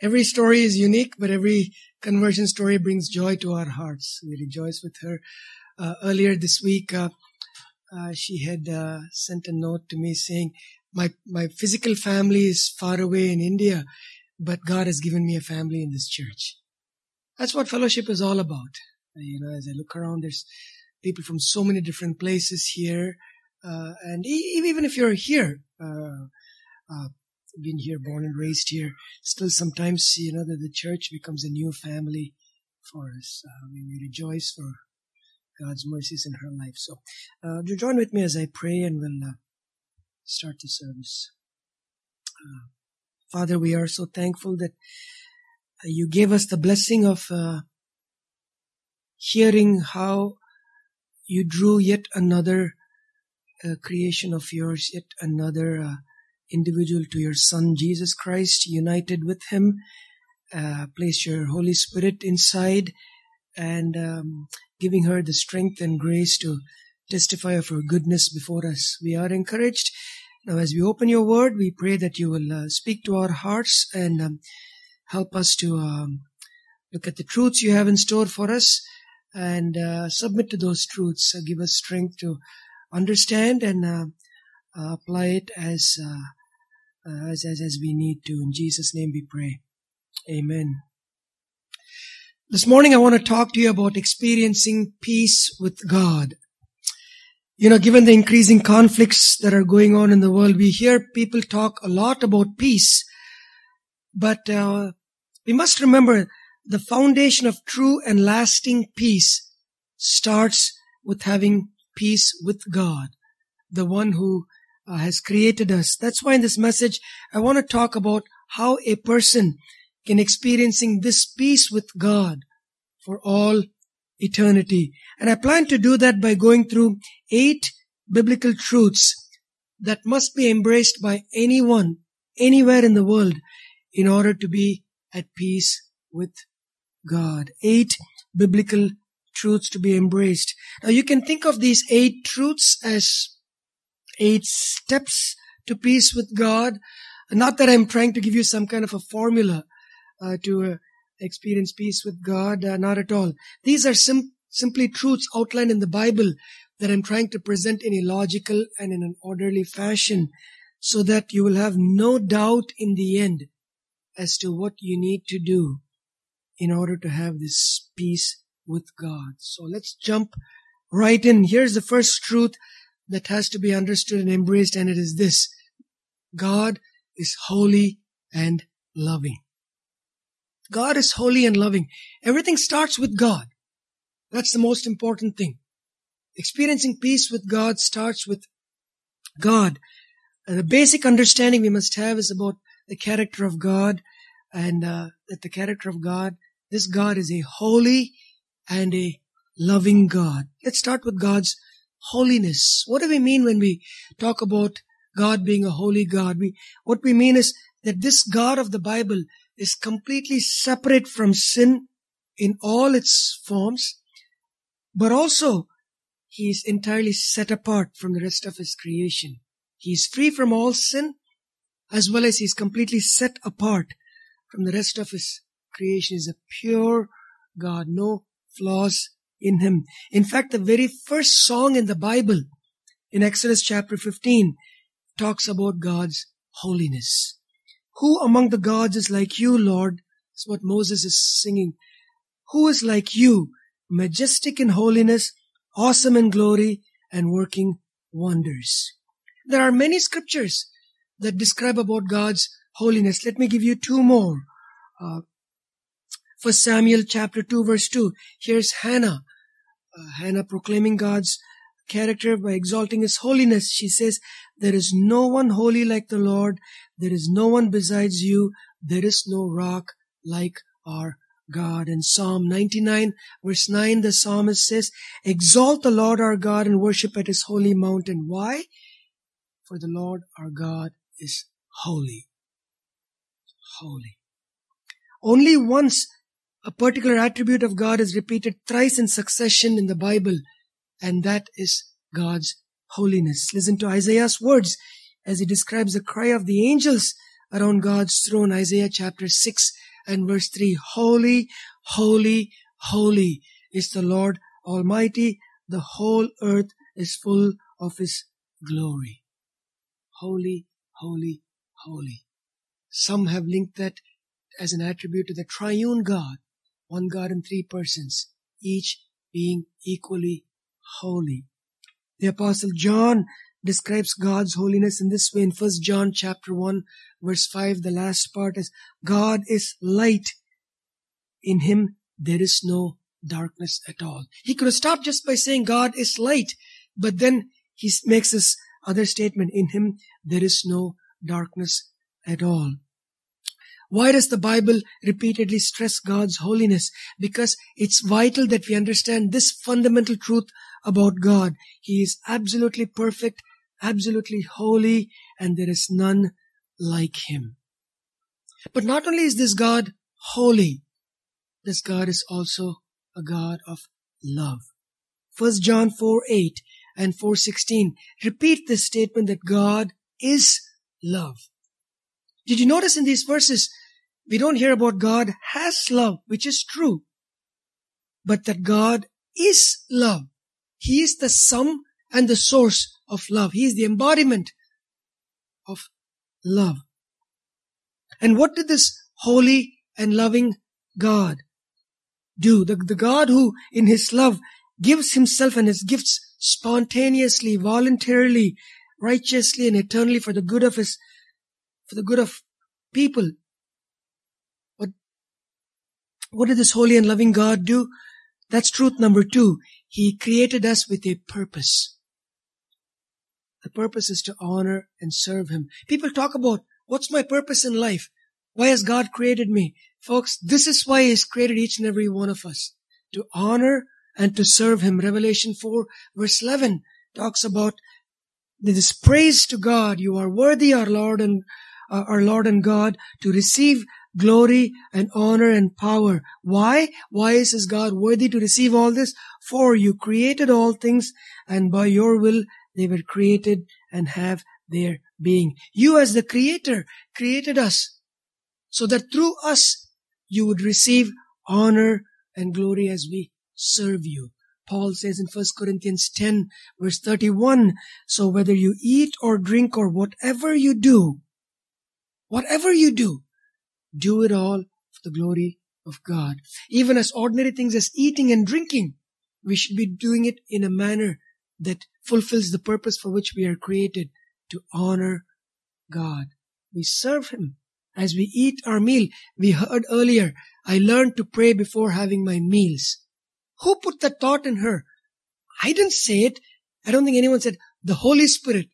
Every story is unique, but every conversion story brings joy to our hearts. We rejoice with her. Uh, earlier this week, uh, uh, she had uh, sent a note to me saying, "My my physical family is far away in India, but God has given me a family in this church." That's what fellowship is all about. Uh, you know, as I look around, there's people from so many different places here, uh, and e- even if you're here been here, born and raised here, still sometimes, you know, that the church becomes a new family for us. Uh, we, rejoice for God's mercies in her life. So, uh, do join with me as I pray and we'll uh, start the service. Uh, Father, we are so thankful that uh, you gave us the blessing of uh, hearing how you drew yet another creation of yours, yet another individual to your Son, Jesus Christ, united with Him. Uh, place your Holy Spirit inside and um, giving her the strength and grace to testify of her goodness before us. We are encouraged. Now, as we open your word, we pray that you will uh, speak to our hearts and um, help us to um, look at the truths you have in store for us and uh, submit to those truths. Give us strength to understand and uh, apply it as uh, uh, as, as, as we need to. In Jesus' name we pray. Amen. This morning I want to talk to you about experiencing peace with God. You know, given the increasing conflicts that are going on in the world, we hear people talk a lot about peace, but uh, we must remember the foundation of true and lasting peace starts with having peace with God, the one who uh, has created us. That's why in this message, I want to talk about how a person can experiencing this peace with God for all eternity. And I plan to do that by going through eight biblical truths that must be embraced by anyone, anywhere in the world, in order to be at peace with God. Eight biblical truths to be embraced. Now you can think of these eight truths as eight steps to peace with God. Not that I'm trying to give you some kind of a formula uh, to uh, experience peace with God, uh, not at all. These are sim- simply truths outlined in the Bible that I'm trying to present in a logical and in an orderly fashion so that you will have no doubt in the end as to what you need to do in order to have this peace with God. So let's jump right in. Here's the first truth that has to be understood and embraced, and it is this God is holy and loving. God is holy and loving. Everything starts with God. That's the most important thing. Experiencing peace with God starts with God. And the basic understanding we must have is about the character of God and uh, that the character of God, this God is a holy and a loving God. Let's start with God's holiness. What do we mean when we talk about God being a holy God? We, what we mean is that this God of the Bible is completely separate from sin in all its forms, but also he is entirely set apart from the rest of his creation. He is free from all sin as well as he is completely set apart from the rest of his creation. He is a pure God, no flaws in him. In fact, the very first song in the Bible, in Exodus chapter 15, talks about God's holiness. Who among the gods is like you, Lord? That's what Moses is singing. Who is like you, majestic in holiness, awesome in glory, and working wonders? There are many scriptures that describe about God's holiness. Let me give you two more. Uh, for Samuel chapter 2 verse 2. Here's Hannah Uh, Hannah proclaiming God's character by exalting His holiness. She says, There is no one holy like the Lord. There is no one besides you. There is no rock like our God. In Psalm 99 verse 9, the psalmist says, Exalt the Lord our God and worship at His holy mountain. Why? For the Lord our God is holy. Holy. Only once a particular attribute of God is repeated thrice in succession in the Bible, and that is God's holiness. Listen to Isaiah's words as he describes the cry of the angels around God's throne, Isaiah chapter 6 and verse 3. Holy, holy, holy is the Lord Almighty. The whole earth is full of His glory. Holy, holy, holy. Some have linked that as an attribute to the triune God, one God in three persons, each being equally holy. The apostle John describes God's holiness in this way in 1 John chapter 1 verse 5 the last part is God is light. In him there is no darkness at all. He could have stopped just by saying God is light but then he makes this other statement in him there is no darkness at all why does the Bible repeatedly stress God's holiness? Because it's vital that we understand this fundamental truth about God. He is absolutely perfect, absolutely holy, and there is none like Him. But not only is this God holy, this God is also a God of love. 1 John 4 8 and 4:16 repeat this statement that God is love. Did you notice in these verses we don't hear about God has love, which is true, but that God is love. He is the sum and the source of love. He is the embodiment of love. And what did this holy and loving God do? The, the God who in his love gives himself and his gifts spontaneously, voluntarily, righteously and eternally for the good of his, for the good of people. What did this holy and loving God do? That's truth number two. He created us with a purpose. The purpose is to honor and serve Him. People talk about, what's my purpose in life? Why has God created me? Folks, this is why He's created each and every one of us. To honor and to serve Him. Revelation 4 verse 11 talks about this praise to God. You are worthy, our Lord and uh, our Lord and God, to receive glory and honor and power. Why? Why is his God worthy to receive all this? For you created all things and by your will they were created and have their being. You as the creator created us so that through us you would receive honor and glory as we serve you. Paul says in 1 Corinthians 10 verse 31, so whether you eat or drink or whatever you do, whatever you do, do it all for the glory of God. Even as ordinary things as eating and drinking, we should be doing it in a manner that fulfills the purpose for which we are created to honor God. We serve Him. As we eat our meal, we heard earlier, I learned to pray before having my meals. Who put that thought in her? I didn't say it. I don't think anyone said. The Holy Spirit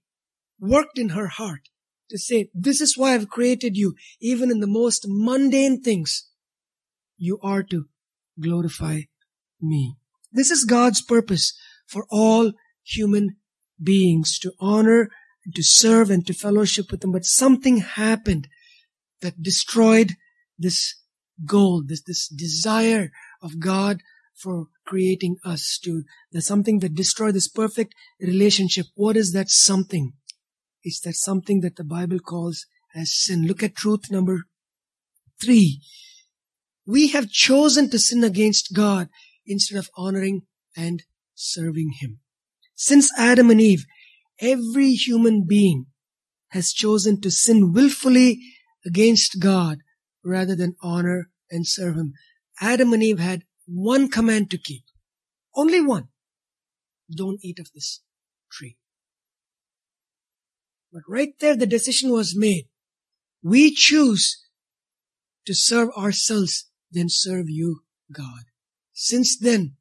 worked in her heart to say, this is why I've created you. Even in the most mundane things, you are to glorify me. This is God's purpose for all human beings to honor, and to serve and to fellowship with Him. But something happened that destroyed this goal, this, this desire of God for creating us to, there's something that destroyed this perfect relationship. What is that something? Is that something that the Bible calls as sin. Look at truth number three. We have chosen to sin against God instead of honoring and serving Him. Since Adam and Eve, every human being has chosen to sin willfully against God rather than honor and serve Him. Adam and Eve had one command to keep. Only one. Don't eat of this tree. But right there, the decision was made. We choose to serve ourselves, then serve you, God. Since then,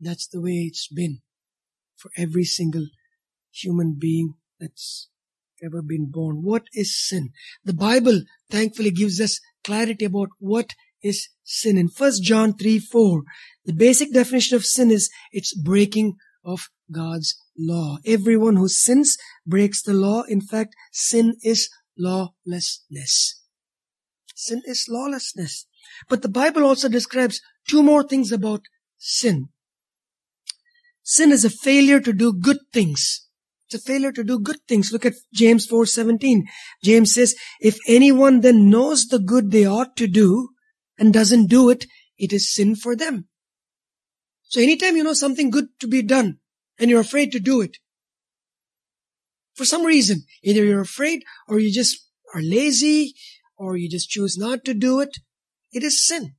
that's the way it's been for every single human being that's ever been born. What is sin? The Bible thankfully gives us clarity about what is sin. In 1 John 3 4, the basic definition of sin is it's breaking of God's law. Everyone who sins breaks the law. In fact, sin is lawlessness. Sin is lawlessness. But the Bible also describes two more things about sin. Sin is a failure to do good things. It's a failure to do good things. Look at James 4:17. James says, "If anyone then knows the good they ought to do and doesn't do it, it is sin for them. So anytime you know something good to be done and you're afraid to do it, for some reason, either you're afraid or you just are lazy or you just choose not to do it, it is sin.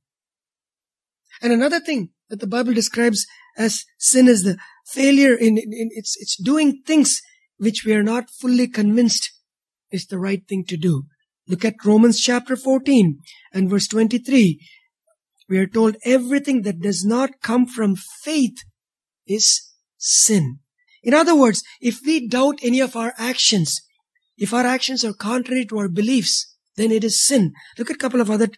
And another thing that the Bible describes as sin is the failure in, in, in it's, it's doing things which we are not fully convinced is the right thing to do. Look at Romans chapter 14 and verse 23. We are told everything that does not come from faith is sin. In other words, if we doubt any of our actions, if our actions are contrary to our beliefs, then it is sin. Look at a couple of other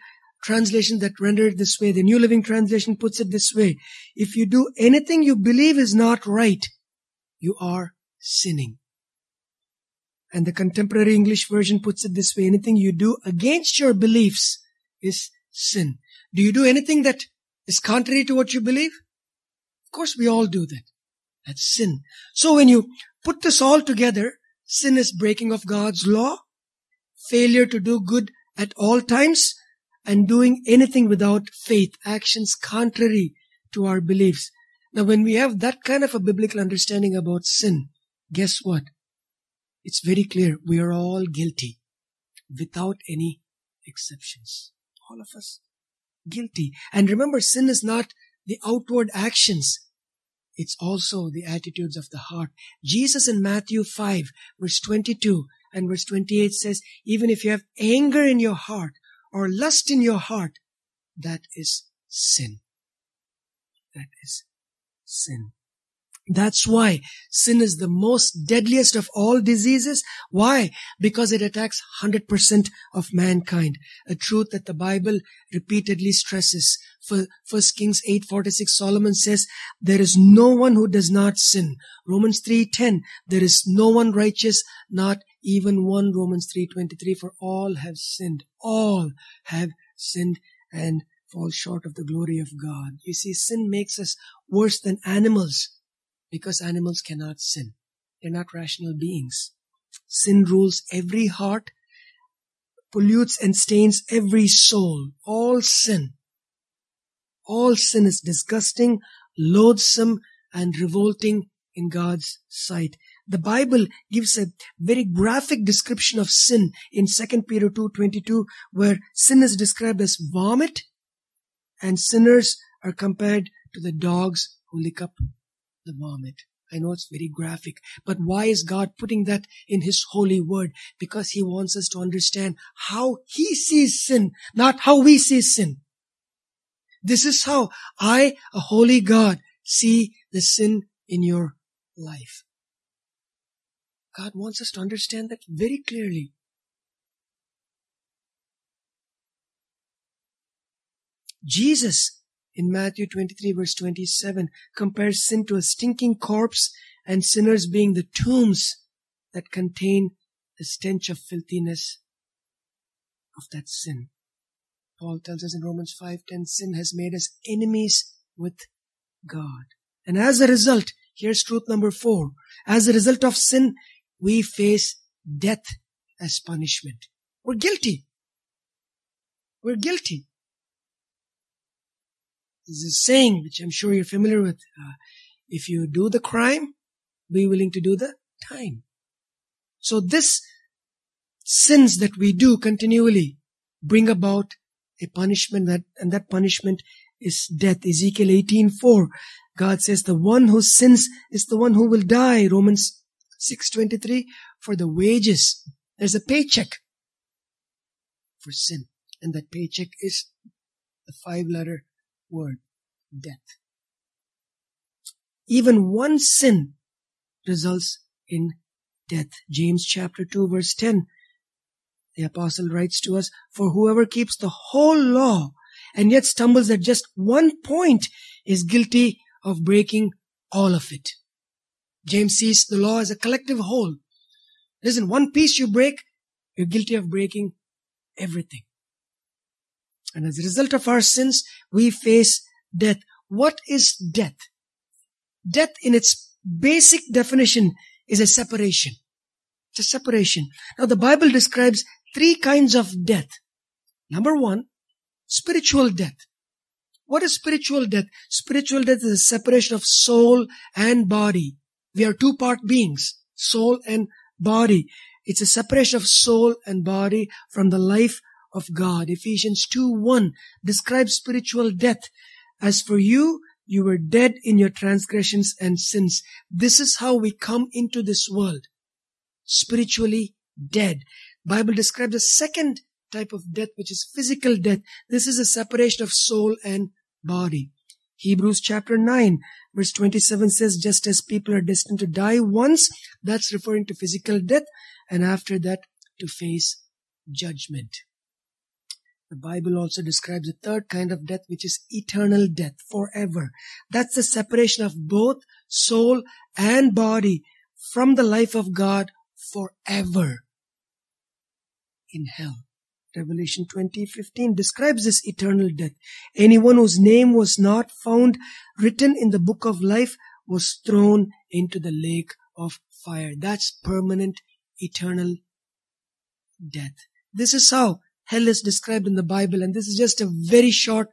translations that render it this way. The New Living Translation puts it this way. If you do anything you believe is not right, you are sinning. And the contemporary English version puts it this way. Anything you do against your beliefs is sin. Do you do anything that is contrary to what you believe? Of course, we all do that. That's sin. So when you put this all together, sin is breaking of God's law, failure to do good at all times, and doing anything without faith, actions contrary to our beliefs. Now, when we have that kind of a biblical understanding about sin, guess what? It's very clear we are all guilty without any exceptions. All of us guilty. And remember, sin is not the outward actions. It's also the attitudes of the heart. Jesus in Matthew 5 verse 22 and verse 28 says, even if you have anger in your heart or lust in your heart, that is sin. That is sin. That's why sin is the most deadliest of all diseases. Why? Because it attacks 100% of mankind. A truth that the Bible repeatedly stresses. For 1 Kings 8:46 Solomon says, there is no one who does not sin. Romans 3:10, there is no one righteous, not even one. Romans 3:23, for all have sinned. All have sinned and fall short of the glory of God. You see, sin makes us worse than animals because animals cannot sin. They're not rational beings. Sin rules every heart, pollutes and stains every soul. All sin. All sin is disgusting, loathsome, and revolting in God's sight. The Bible gives a very graphic description of sin in 2 Peter 2.22 where sin is described as vomit and sinners are compared to the dogs who lick up the vomit. I know it's very graphic, but why is God putting that in His holy word? Because He wants us to understand how He sees sin, not how we see sin. This is how I, a holy God, see the sin in your life. God wants us to understand that very clearly. Jesus in Matthew 23 verse 27 compares sin to a stinking corpse and sinners being the tombs that contain the stench of filthiness of that sin. Paul tells us in Romans 5:10 sin has made us enemies with God. And as a result, here's truth number 4. As a result of sin, we face death as punishment. We're guilty. We're guilty. There's a saying which I'm sure you're familiar with. Uh, if you do the crime, be willing to do the time. So this sins that we do continually bring about a punishment that, and that punishment is death. Ezekiel 18:4. God says the one who sins is the one who will die. Romans 6:23 for the wages. There's a paycheck for sin. And that paycheck is the five letter word, death. Even one sin results in death. James chapter 2 verse 10. The apostle writes to us, for whoever keeps the whole law and yet stumbles at just one point is guilty of breaking all of it. James sees the law as a collective whole. Listen, one piece you break, you're guilty of breaking everything. And as a result of our sins, we face death. What is death? Death in its basic definition is a separation. It's a separation. Now the Bible describes three kinds of death. Number one, spiritual death. What is spiritual death? Spiritual death is a separation of soul and body. We are two part beings, soul and body. It's a separation of soul and body from the life of God. Ephesians 2 1 describes spiritual death. As for you, you were dead in your transgressions and sins. This is how we come into this world. Spiritually dead. Bible describes a second type of death, which is physical death. This is a separation of soul and body. Hebrews chapter 9 verse 27 says, just as people are destined to die once, that's referring to physical death, and after that to face judgment. The Bible also describes a third kind of death, which is eternal death, forever. That's the separation of both soul and body from the life of God forever in hell. Revelation 20:15 describes this eternal death. Anyone whose name was not found written in the book of life was thrown into the lake of fire. That's permanent eternal death. This is how hell is described in the Bible and this is just a very short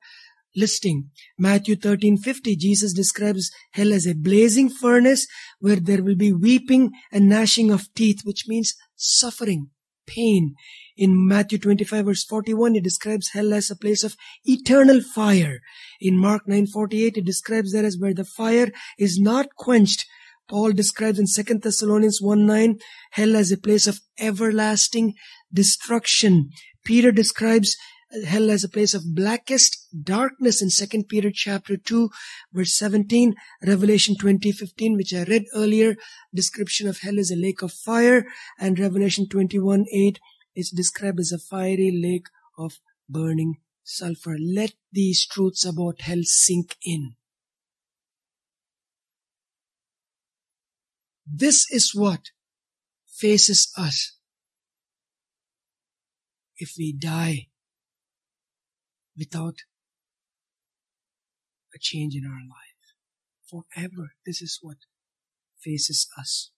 listing. Matthew 13:50 Jesus describes hell as a blazing furnace where there will be weeping and gnashing of teeth which means suffering, pain. In Matthew 25 verse 41, it describes hell as a place of eternal fire. In Mark 9:48, it describes that as where the fire is not quenched. Paul describes in 2 Thessalonians 1:9 hell as a place of everlasting destruction. Peter describes hell as a place of blackest darkness in 2 Peter chapter 2 verse 17, Revelation 20:15 which I read earlier, description of hell is a lake of fire and Revelation 21 8 is described as a fiery lake of burning sulfur. Let these truths about hell sink in. This is what faces us if we die without a change in our life. Forever, this is what faces us.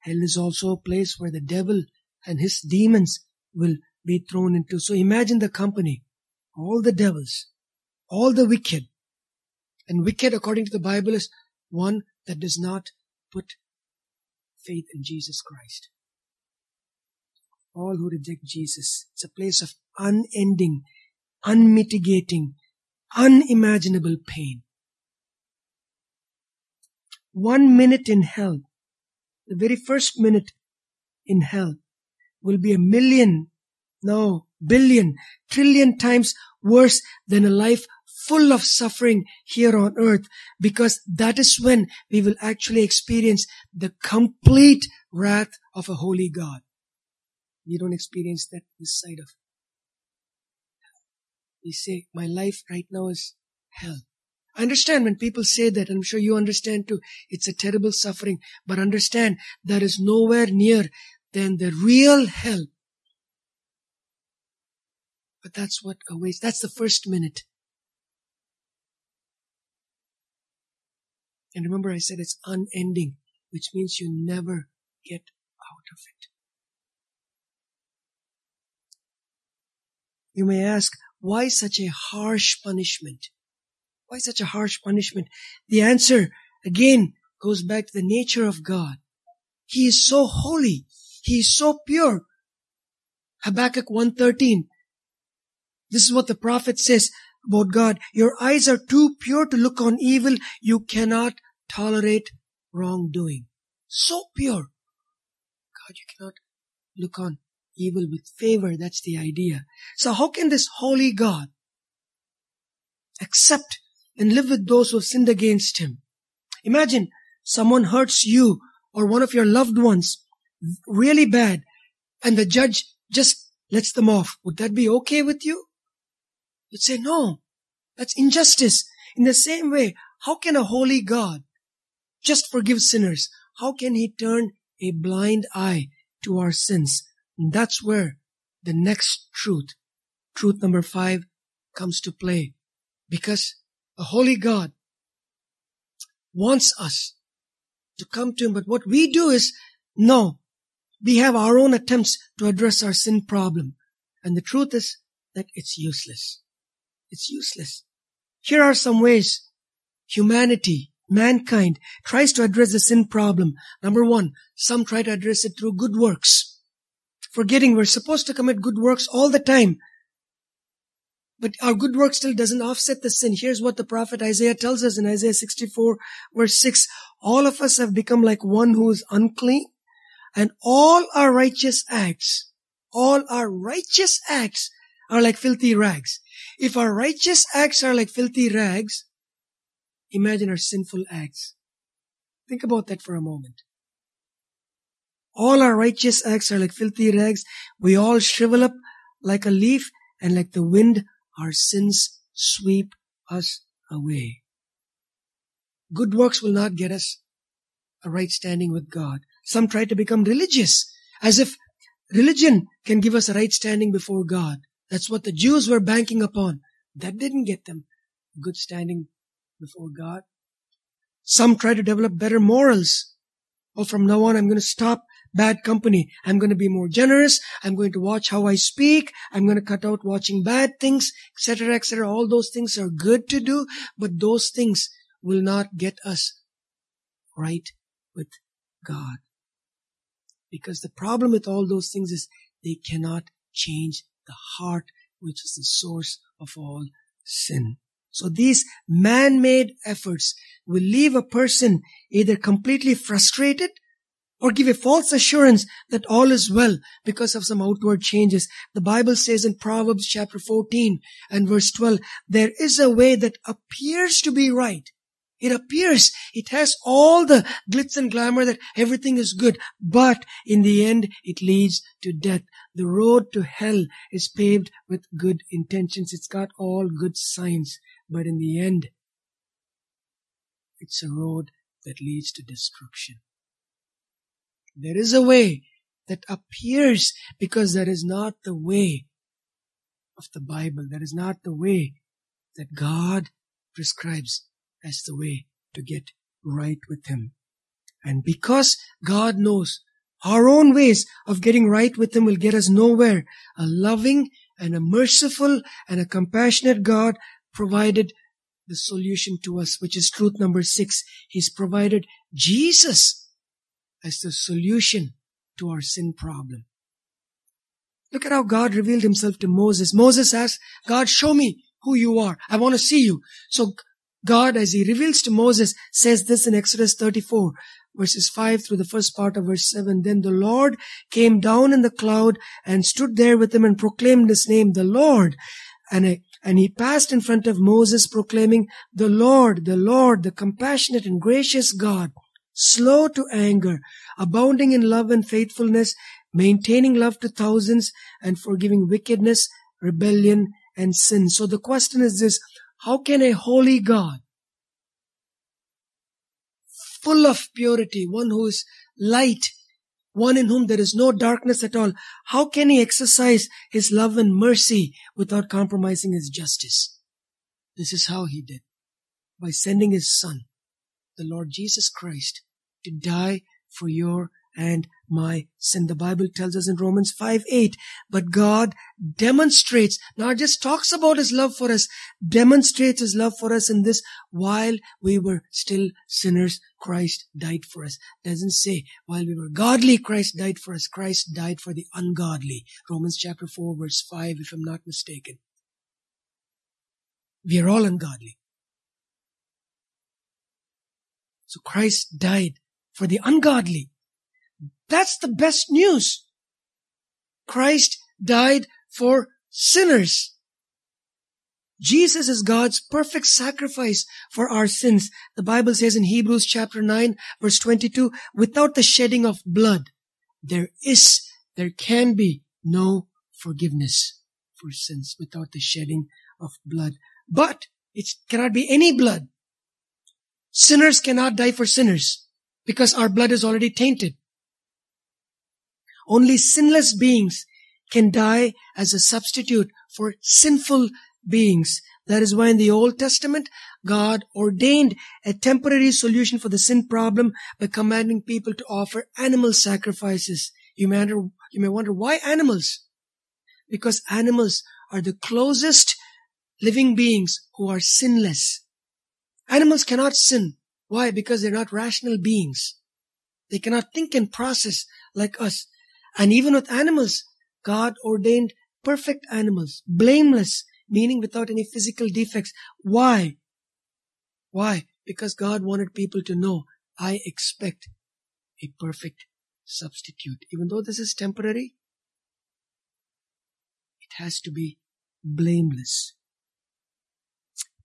Hell is also a place where the devil and his demons will be thrown into. So imagine the company, all the devils, all the wicked. And wicked, according to the Bible, is one that does not put faith in Jesus Christ. All who reject Jesus. It's a place of unending, unmitigating, unimaginable pain. One minute in hell, the very first minute in hell, will be a million, no, billion, trillion times worse than a life full of suffering here on earth because that is when we will actually experience the complete wrath of a holy God. We don't experience that this side of we say, my life right now is hell. I understand when people say that, I'm sure you understand too, it's a terrible suffering, but understand that is nowhere near than the real hell. But that's what awaits. That's the first minute. And remember I said it's unending, which means you never get out of it. You may ask, why such a harsh punishment? Why such a harsh punishment? The answer, again, goes back to the nature of God. He is so holy. He is so pure. Habakkuk 113. This is what the prophet says about God. Your eyes are too pure to look on evil. You cannot tolerate wrongdoing. So pure. God, you cannot look on evil with favor. That's the idea. So how can this holy God accept and live with those who have sinned against him? Imagine someone hurts you or one of your loved ones really bad and the judge just lets them off. Would that be okay with you? You'd say, no, that's injustice. In the same way, how can a holy God just forgive sinners? How can he turn a blind eye to our sins? And that's where the next truth, truth number five, comes to play. Because a holy God wants us to come to Him. But what we do is, no, we have our own attempts to address our sin problem. And the truth is, that it's useless. It's useless. Here are some ways humanity, mankind tries to address the sin problem. Number one, some try to address it through good works. Forgetting we're supposed to commit good works all the time. But our good work still doesn't offset the sin. Here's what the prophet Isaiah tells us in Isaiah 64 verse 6. All of us have become like one who is unclean and all our righteous acts, all our righteous acts are like filthy rags. If our righteous acts are like filthy rags, imagine our sinful acts. Think about that for a moment. All our righteous acts are like filthy rags. We all shrivel up like a leaf and like the wind our sins sweep us away. Good works will not get us a right standing with God. Some try to become religious as if religion can give us a right standing before God. That's what the Jews were banking upon. That didn't get them good standing before God. Some try to develop better morals. Oh, from now on, I'm going to stop bad company. I'm going to be more generous. I'm going to watch how I speak. I'm going to cut out watching bad things, etc., etc. All those things are good to do, but those things will not get us right with God. Because the problem with all those things is they cannot change the heart, which is the source of all sin. So these man-made efforts will leave a person either completely frustrated or give a false assurance that all is well because of some outward changes. The Bible says in Proverbs chapter 14 and verse 12, there is a way that appears to be right. It appears it has all the glitz and glamour that everything is good, but in the end it leads to death. The road to hell is paved with good intentions. It's got all good signs, but in the end, it's a road that leads to destruction. There is a way that appears because that is not the way of the Bible. That is not the way that God prescribes as the way to get right with Him. And because God knows our own ways of getting right with Him will get us nowhere, a loving and a merciful and a compassionate God provided the solution to us, which is truth number six. He's provided Jesus as the solution to our sin problem. Look at how God revealed himself to Moses. Moses asked, God, show me who you are. I want to see you. So God, as he reveals to Moses, says this in Exodus 34, verses 5 through the first part of verse 7. Then the Lord came down in the cloud and stood there with him and proclaimed his name, the Lord. And, and he passed in front of Moses proclaiming, the Lord, the Lord, the compassionate and gracious God, slow to anger, abounding in love and faithfulness, maintaining love to thousands, and forgiving wickedness, rebellion, and sin. So the question is this, how can a holy God, full of purity, one who is light, one in whom there is no darkness at all, how can he exercise his love and mercy without compromising his justice? This is how he did. By sending his son the Lord Jesus Christ to die for your and my sin. The Bible tells us in Romans 5 8, but God demonstrates, not just talks about His love for us, demonstrates His love for us in this while we were still sinners, Christ died for us. Doesn't say while we were godly, Christ died for us. Christ died for the ungodly. Romans chapter 4 verse 5, if I'm not mistaken. We are all ungodly. So Christ died for the ungodly. That's the best news. Christ died for sinners. Jesus is God's perfect sacrifice for our sins. The Bible says in Hebrews chapter 9 verse 22, without the shedding of blood, there is, there can be no forgiveness for sins without the shedding of blood. But it cannot be any blood. Sinners cannot die for sinners because our blood is already tainted. Only sinless beings can die as a substitute for sinful beings. That is why in the Old Testament, God ordained a temporary solution for the sin problem by commanding people to offer animal sacrifices. You may wonder, you may wonder why animals? Because animals are the closest living beings who are sinless. Animals cannot sin. Why? Because they're not rational beings. They cannot think and process like us. And even with animals, God ordained perfect animals, blameless, meaning without any physical defects. Why? Why? Because God wanted people to know, I expect a perfect substitute. Even though this is temporary, it has to be blameless.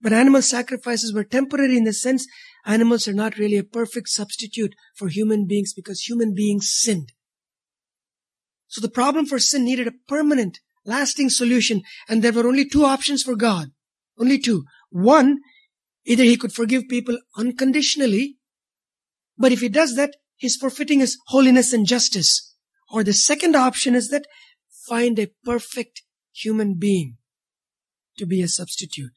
But animal sacrifices were temporary in the sense animals are not really a perfect substitute for human beings because human beings sinned. So the problem for sin needed a permanent, lasting solution and there were only two options for God. Only two. One, either he could forgive people unconditionally, but if he does that, he's forfeiting his holiness and justice. Or the second option is that find a perfect human being to be a substitute.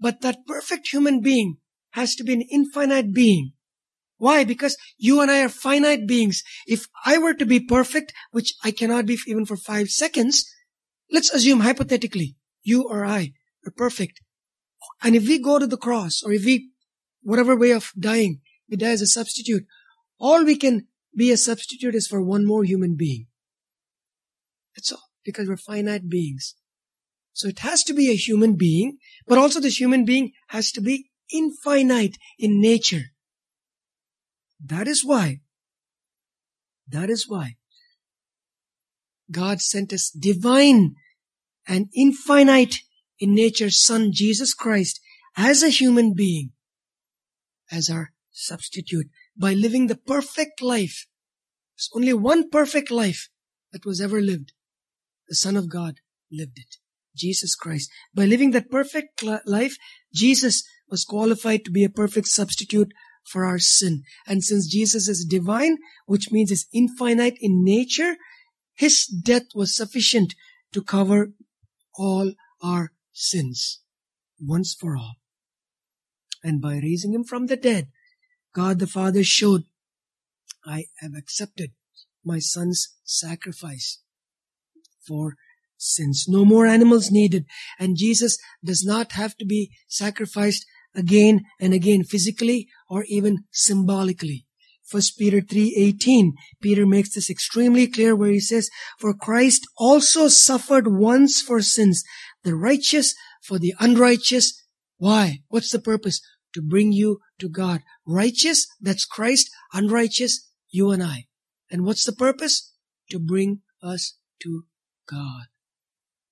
But that perfect human being has to be an infinite being. Why? Because you and I are finite beings. If I were to be perfect, which I cannot be even for five seconds, let's assume hypothetically, you or I are perfect. And if we go to the cross, or if we, whatever way of dying, we die as a substitute, all we can be a substitute is for one more human being. That's all. Because we're finite beings. So it has to be a human being, but also this human being has to be infinite in nature. That is why, that is why God sent us divine and infinite in nature Son, Jesus Christ, as a human being, as our substitute, by living the perfect life. There's only one perfect life that was ever lived. The Son of God lived it. Jesus Christ. By living that perfect life, Jesus was qualified to be a perfect substitute for our sin. And since Jesus is divine, which means is infinite in nature, his death was sufficient to cover all our sins once for all. And by raising him from the dead, God the Father showed, I have accepted my son's sacrifice for sins. No more animals needed. And Jesus does not have to be sacrificed again and again physically or even symbolically. First Peter 3:18 Peter makes this extremely clear where he says for Christ also suffered once for sins the righteous for the unrighteous. Why? What's the purpose? To bring you to God. Righteous that's Christ unrighteous you and I. And what's the purpose? To bring us to God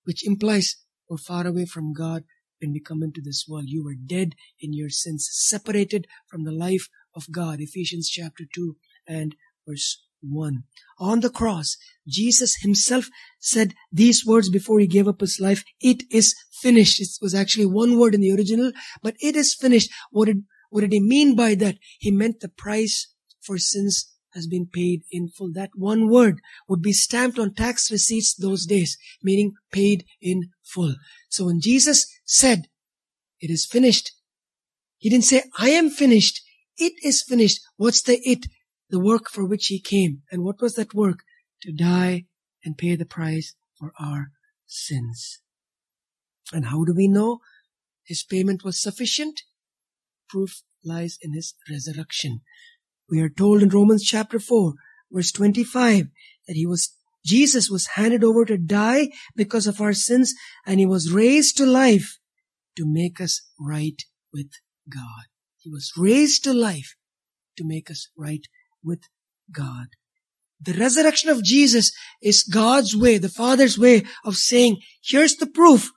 which implies we're far away from God when we come into this world. You were dead in your sins, separated from the life of God. Ephesians chapter 2 and verse 1. On the cross, Jesus himself said these words before he gave up his life. It is finished. It was actually one word in the original, but it is finished. What did, what did he mean by that? He meant the price for sins has been paid in full. That one word would be stamped on tax receipts those days, meaning paid in full. So when Jesus said, it is finished, he didn't say, I am finished. It is finished. What's the it? The work for which he came. And what was that work? To die and pay the price for our sins. And how do we know his payment was sufficient? Proof lies in his resurrection. We are told in Romans chapter 4, verse 25, that he was, Jesus was handed over to die because of our sins and he was raised to life to make us right with God. He was raised to life to make us right with God. The resurrection of Jesus is God's way, the Father's way of saying, here's the proof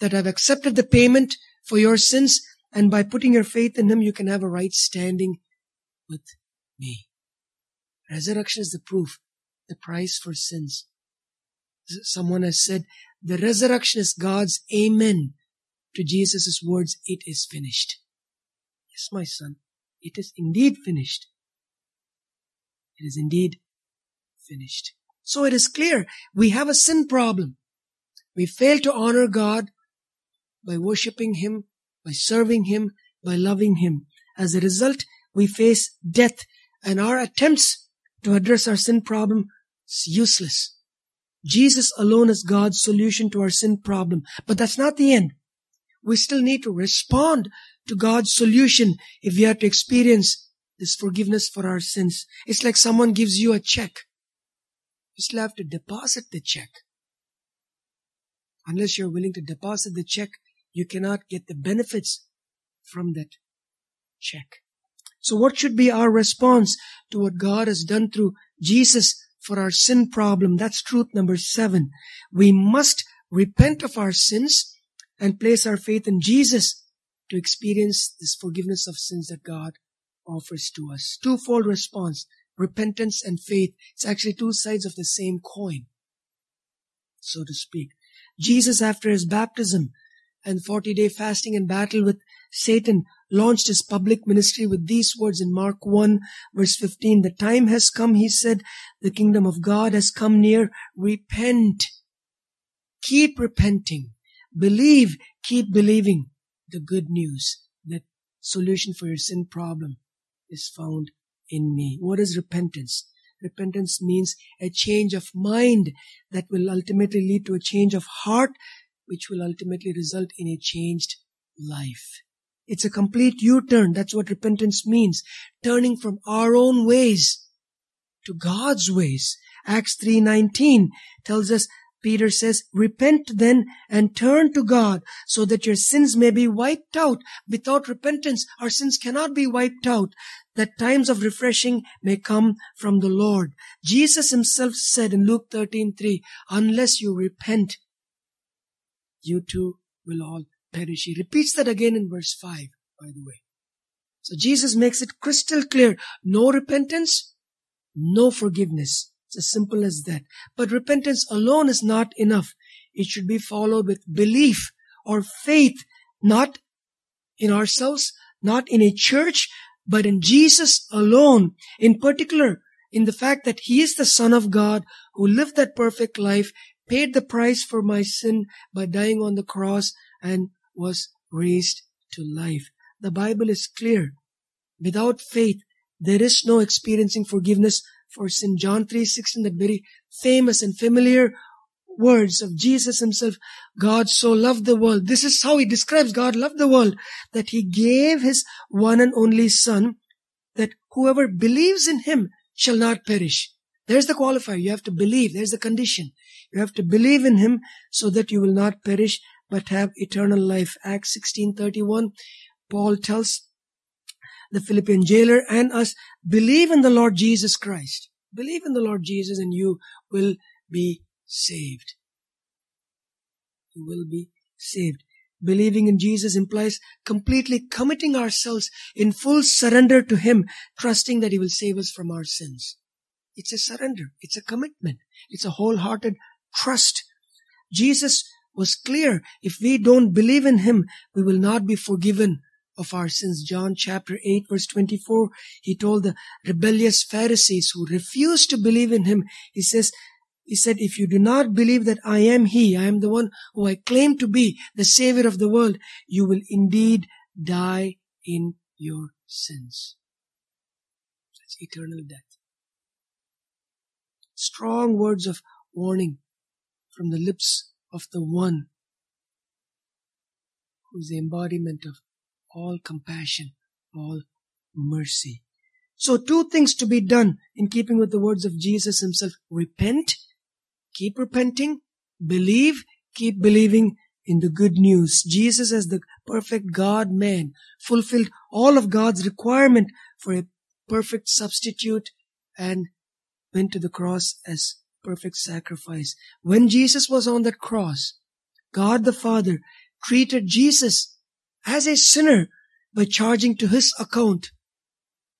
that I've accepted the payment for your sins and by putting your faith in Him, you can have a right standing with me. Resurrection is the proof, the price for sins. Someone has said, the resurrection is God's amen to Jesus' words, it is finished. Yes, my son, it is indeed finished. It is indeed finished. So it is clear we have a sin problem. We fail to honor God by worshiping Him, by serving Him, by loving Him. As a result, we face death and our attempts to address our sin problem is useless. Jesus alone is God's solution to our sin problem. But that's not the end. We still need to respond to God's solution if we are to experience this forgiveness for our sins. It's like someone gives you a check. You still have to deposit the check. Unless you're willing to deposit the check, you cannot get the benefits from that check. So what should be our response to what God has done through Jesus for our sin problem? That's truth number seven. We must repent of our sins and place our faith in Jesus to experience this forgiveness of sins that God offers to us. Twofold response, repentance and faith. It's actually two sides of the same coin, so to speak. Jesus, after his baptism and 40 day fasting and battle with Satan, launched his public ministry with these words in Mark 1 verse 15. The time has come, he said, the kingdom of God has come near. Repent. Keep repenting. Believe, keep believing the good news that solution for your sin problem is found in me. What is repentance? Repentance means a change of mind that will ultimately lead to a change of heart, which will ultimately result in a changed life. It's a complete U-turn. That's what repentance means. Turning from our own ways to God's ways. Acts 3.19 tells us Peter says, repent then and turn to God so that your sins may be wiped out. Without repentance, our sins cannot be wiped out. That times of refreshing may come from the Lord. Jesus himself said in Luke 13:3, unless you repent, you too will all perish. He repeats that again in verse 5, by the way. So Jesus makes it crystal clear. No repentance, no forgiveness. It's as simple as that. But repentance alone is not enough. It should be followed with belief or faith, not in ourselves, not in a church, but in Jesus alone. In particular, in the fact that He is the Son of God who lived that perfect life, paid the price for my sin by dying on the cross and was raised to life. The Bible is clear. Without faith, there is no experiencing forgiveness for sin. John 3:16, that very famous and familiar words of Jesus himself. God so loved the world. This is how he describes God loved the world, that he gave his one and only son, that whoever believes in him shall not perish. There's the qualifier. You have to believe. There's the condition. You have to believe in him so that you will not perish, but have eternal life. Acts 16:31. Paul tells the Philippian jailer and us, believe in the Lord Jesus Christ. Believe in the Lord Jesus and you will be saved. You will be saved. Believing in Jesus implies completely committing ourselves in full surrender to Him, trusting that He will save us from our sins. It's a surrender. It's a commitment. It's a wholehearted trust. Jesus was clear. If we don't believe in Him, we will not be forgiven of our sins. John chapter 8 verse 24, he told the rebellious Pharisees who refused to believe in him, he says, he said, if you do not believe that I am He, I am the one who I claim to be, the Savior of the world, you will indeed die in your sins. That's eternal death. Strong words of warning from the lips of the one who is the embodiment of all compassion, all mercy. So two things to be done in keeping with the words of Jesus himself. Repent, keep repenting, believe, keep believing in the good news. Jesus as the perfect God man fulfilled all of God's requirement for a perfect substitute and went to the cross as perfect sacrifice. When Jesus was on that cross, God the Father treated Jesus as a sinner by charging to his account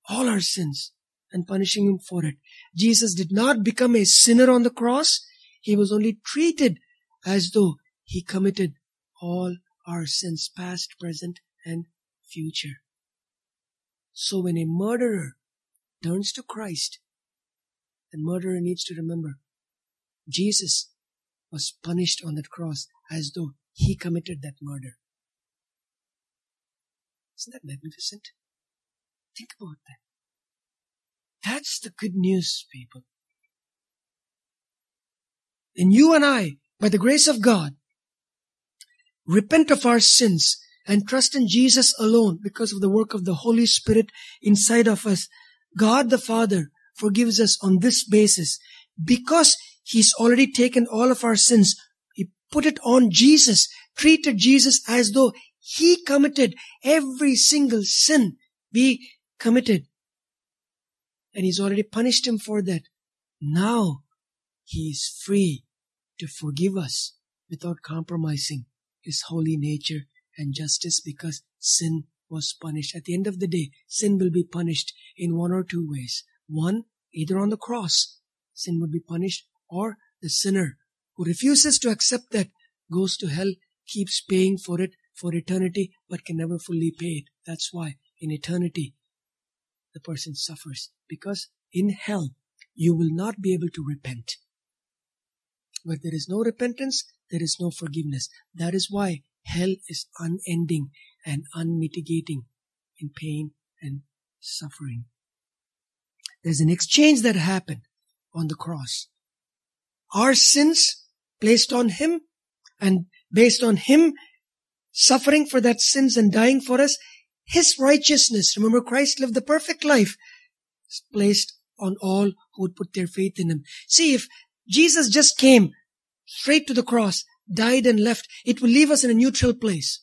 all our sins and punishing him for it. Jesus did not become a sinner on the cross. He was only treated as though he committed all our sins, past, present, and future. So when a murderer turns to Christ, the murderer needs to remember Jesus was punished on that cross as though he committed that murder. Isn't that magnificent? Think about that. That's the good news, people. then you and I, by the grace of God, repent of our sins and trust in Jesus alone because of the work of the Holy Spirit inside of us. God the Father forgives us on this basis because He's already taken all of our sins. He put it on Jesus, treated Jesus as though He committed every single sin we committed. And He's already punished Him for that. Now He is free to forgive us without compromising His holy nature and justice because sin was punished. At the end of the day, sin will be punished in one or two ways. One, either on the cross, sin would be punished, or the sinner who refuses to accept that goes to hell, keeps paying for it for eternity, but can never fully pay it. That's why in eternity, the person suffers because in hell, you will not be able to repent. Where there is no repentance, there is no forgiveness. That is why hell is unending and unmitigating in pain and suffering. There's an exchange that happened on the cross. Our sins placed on Him and based on Him suffering for that sins and dying for us, His righteousness, remember Christ lived the perfect life, placed on all who would put their faith in Him. See, if Jesus just came straight to the cross, died and left, it will leave us in a neutral place.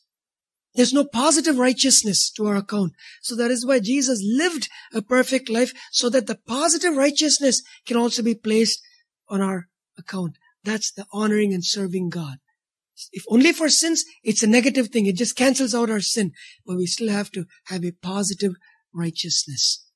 There's no positive righteousness to our account. So that is why Jesus lived a perfect life so that the positive righteousness can also be placed on our account. That's the honoring and serving God. If only for sins, it's a negative thing. It just cancels out our sin. But we still have to have a positive righteousness.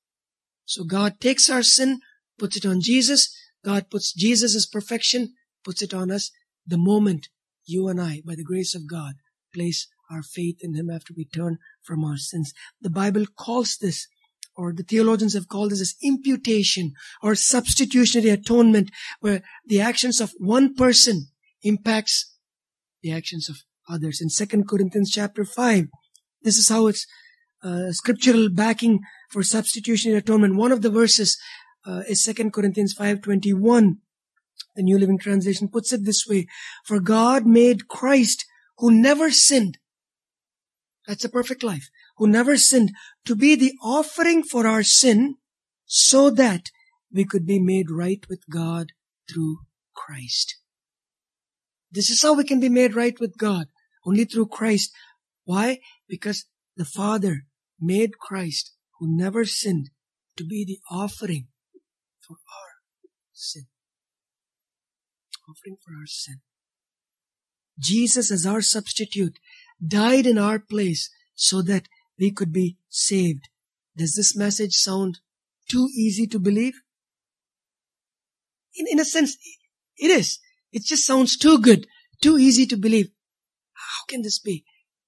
So God takes our sin, puts it on Jesus. God puts Jesus' perfection, puts it on us the moment you and I, by the grace of God, place our faith in Him after we turn from our sins. The Bible calls this, or the theologians have called this as imputation or substitutionary atonement, where the actions of one person impacts the actions of others. In 2 Corinthians chapter 5, this is how it's uh, scriptural backing for substitutionary atonement. One of the verses uh, is 2 Corinthians 5.21. The New Living Translation puts it this way. For God made Christ who never sinned. That's a perfect life. Who never sinned to be the offering for our sin so that we could be made right with God through Christ. This is how we can be made right with God. Only through Christ. Why? Because the Father made Christ, who never sinned, to be the offering for our sin. Offering for our sin. Jesus as our substitute died in our place so that we could be saved. Does this message sound too easy to believe? In, in a sense, it is. It just sounds too good, too easy to believe. How can this be?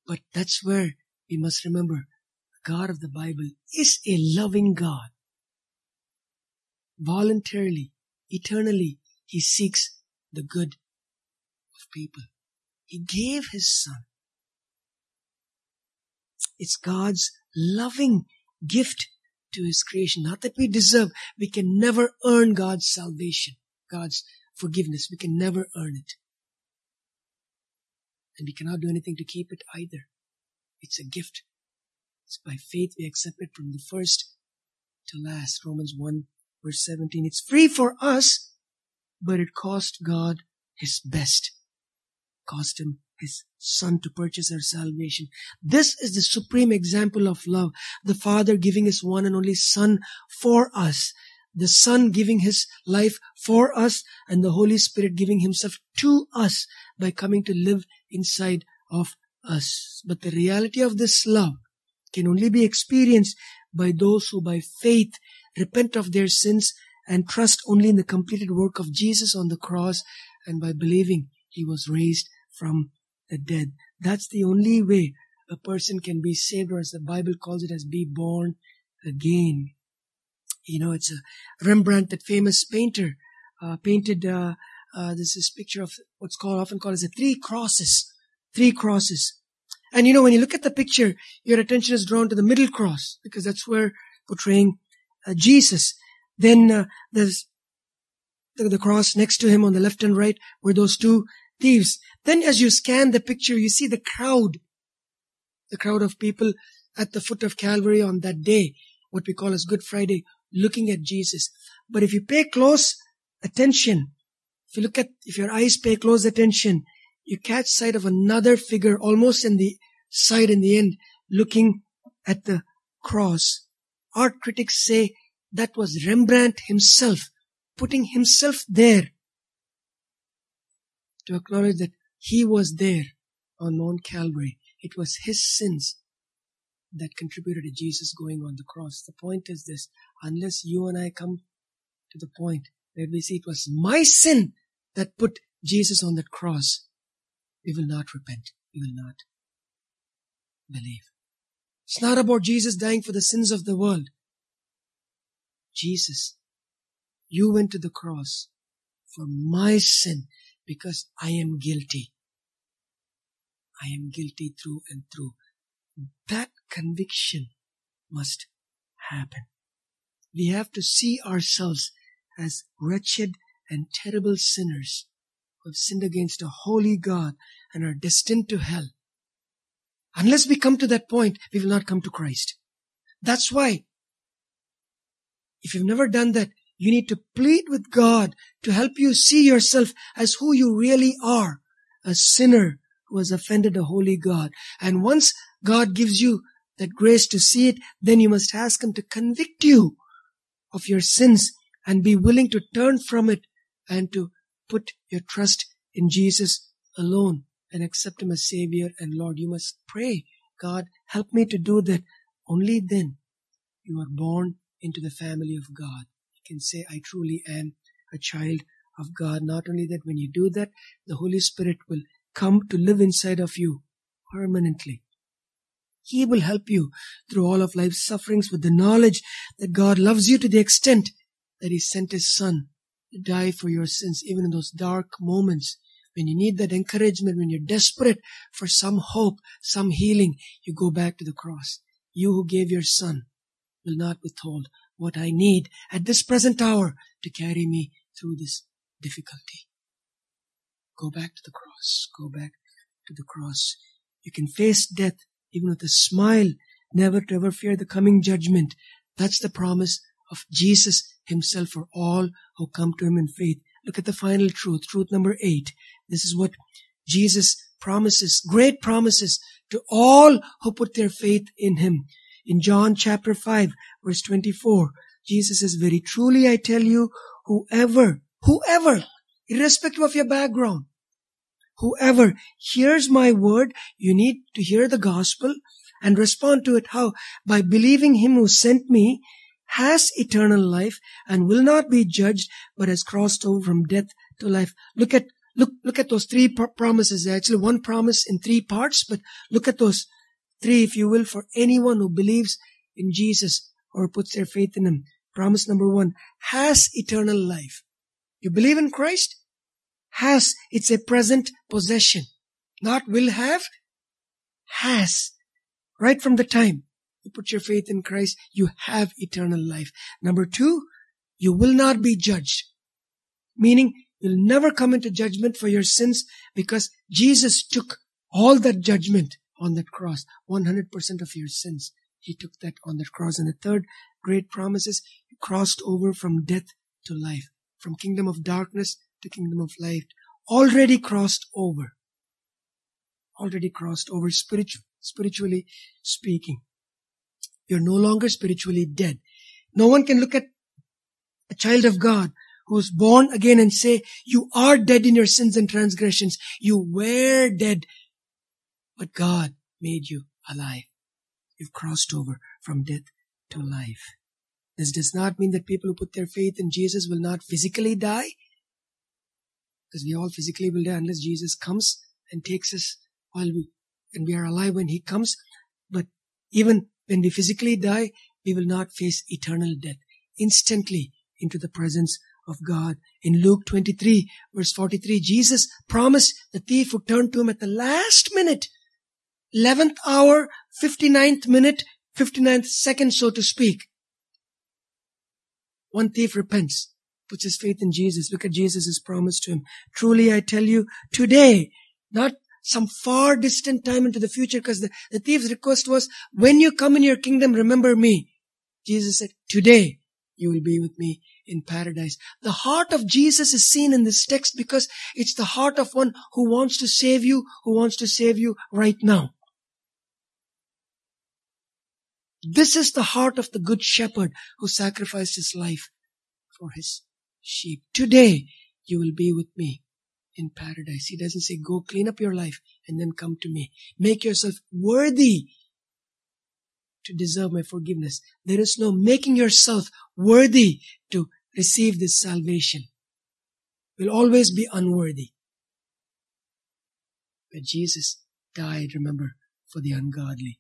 But that's where we must remember the God of the Bible is a loving God. Voluntarily, eternally, He seeks the good of people. He gave His Son. It's God's loving gift to His creation. Not that we deserve. We can never earn God's salvation, God's forgiveness. We can never earn it. And we cannot do anything to keep it either. It's a gift. It's by faith we accept it from the first to last. Romans 1 verse 17. It's free for us, but it cost God His best. Cost Him His Son to purchase our salvation. This is the supreme example of love. The Father giving His one and only Son for us the Son giving His life for us, and the Holy Spirit giving Himself to us by coming to live inside of us. But the reality of this love can only be experienced by those who by faith repent of their sins and trust only in the completed work of Jesus on the cross and by believing He was raised from the dead. That's the only way a person can be saved, or as the Bible calls it, as be born again. You know, it's a Rembrandt, that famous painter, uh, painted, uh, uh, this is picture of what's called, often called as the three crosses. Three crosses. And you know, when you look at the picture, your attention is drawn to the middle cross, because that's where portraying uh, Jesus. Then uh, there's the, the cross next to him on the left and right were those two thieves. Then as you scan the picture, you see the crowd, the crowd of people at the foot of Calvary on that day, what we call as Good Friday, looking at Jesus. But if you pay close attention, if you look at, if your eyes pay close attention, you catch sight of another figure almost in the side in the end, looking at the cross. Art critics say that was Rembrandt himself, putting himself there to acknowledge that he was there on Mount Calvary. It was his sins that contributed to Jesus going on the cross. The point is this, unless you and I come to the point where we see it was my sin that put Jesus on that cross, we will not repent. We will not believe. It's not about Jesus dying for the sins of the world. Jesus, you went to the cross for my sin because I am guilty. I am guilty through and through. That conviction must happen. We have to see ourselves as wretched and terrible sinners who have sinned against a holy God and are destined to hell. Unless we come to that point, we will not come to Christ. That's why, if you've never done that, you need to plead with God to help you see yourself as who you really are, a sinner who has offended a holy God. And once God gives you that grace to see it, then you must ask Him to convict you of your sins and be willing to turn from it and to put your trust in Jesus alone and accept Him as Savior and Lord. You must pray, God, help me to do that. Only then you are born into the family of God can say, I truly am a child of God. Not only that, when you do that, the Holy Spirit will come to live inside of you permanently. He will help you through all of life's sufferings with the knowledge that God loves you to the extent that He sent His Son to die for your sins, even in those dark moments when you need that encouragement, when you're desperate for some hope, some healing, you go back to the cross. You who gave your Son will not withhold what I need at this present hour to carry me through this difficulty. Go back to the cross. Go back to the cross. You can face death even with a smile, never to ever fear the coming judgment. That's the promise of Jesus himself for all who come to him in faith. Look at the final truth, truth number eight. This is what Jesus promises, great promises to all who put their faith in him. In John chapter 5 verse 24, Jesus says, very truly I tell you, whoever, whoever, irrespective of your background, whoever hears my word, you need to hear the gospel and respond to it. How? By believing him who sent me, has eternal life and will not be judged, but has crossed over from death to life. Look at, look, look at those three promises. Actually, one promise in three parts, but look at those Three, if you will, for anyone who believes in Jesus or puts their faith in Him. Promise number one, has eternal life. You believe in Christ? Has. It's a present possession. Not will have. Has. Right from the time you put your faith in Christ, you have eternal life. Number two, you will not be judged. Meaning, you'll never come into judgment for your sins because Jesus took all that judgment on that cross. 100% of your sins. He took that on that cross. And the third great promise is He crossed over from death to life, from kingdom of darkness to kingdom of light. Already crossed over. Already crossed over spiritual, spiritually speaking. You're no longer spiritually dead. No one can look at a child of God who's born again and say, you are dead in your sins and transgressions. You were dead but God made you alive. You've crossed over from death to life. This does not mean that people who put their faith in Jesus will not physically die. Because we all physically will die unless Jesus comes and takes us while we, and we are alive when He comes. But even when we physically die, we will not face eternal death. Instantly into the presence of God. In Luke 23 verse 43, Jesus promised the thief who turned to Him at the last minute 11th hour, 59th minute, 59th second, so to speak. One thief repents, puts his faith in Jesus. Look at Jesus' promise to him. Truly I tell you, today, not some far distant time into the future, because the, the thief's request was, when you come in your kingdom, remember me. Jesus said, today you will be with me in paradise. The heart of Jesus is seen in this text because it's the heart of one who wants to save you, who wants to save you right now. This is the heart of the good shepherd who sacrificed his life for his sheep. Today you will be with me in paradise. He doesn't say, go clean up your life and then come to me. Make yourself worthy to deserve my forgiveness. There is no making yourself worthy to receive this salvation. Will always be unworthy. But Jesus died, remember, for the ungodly.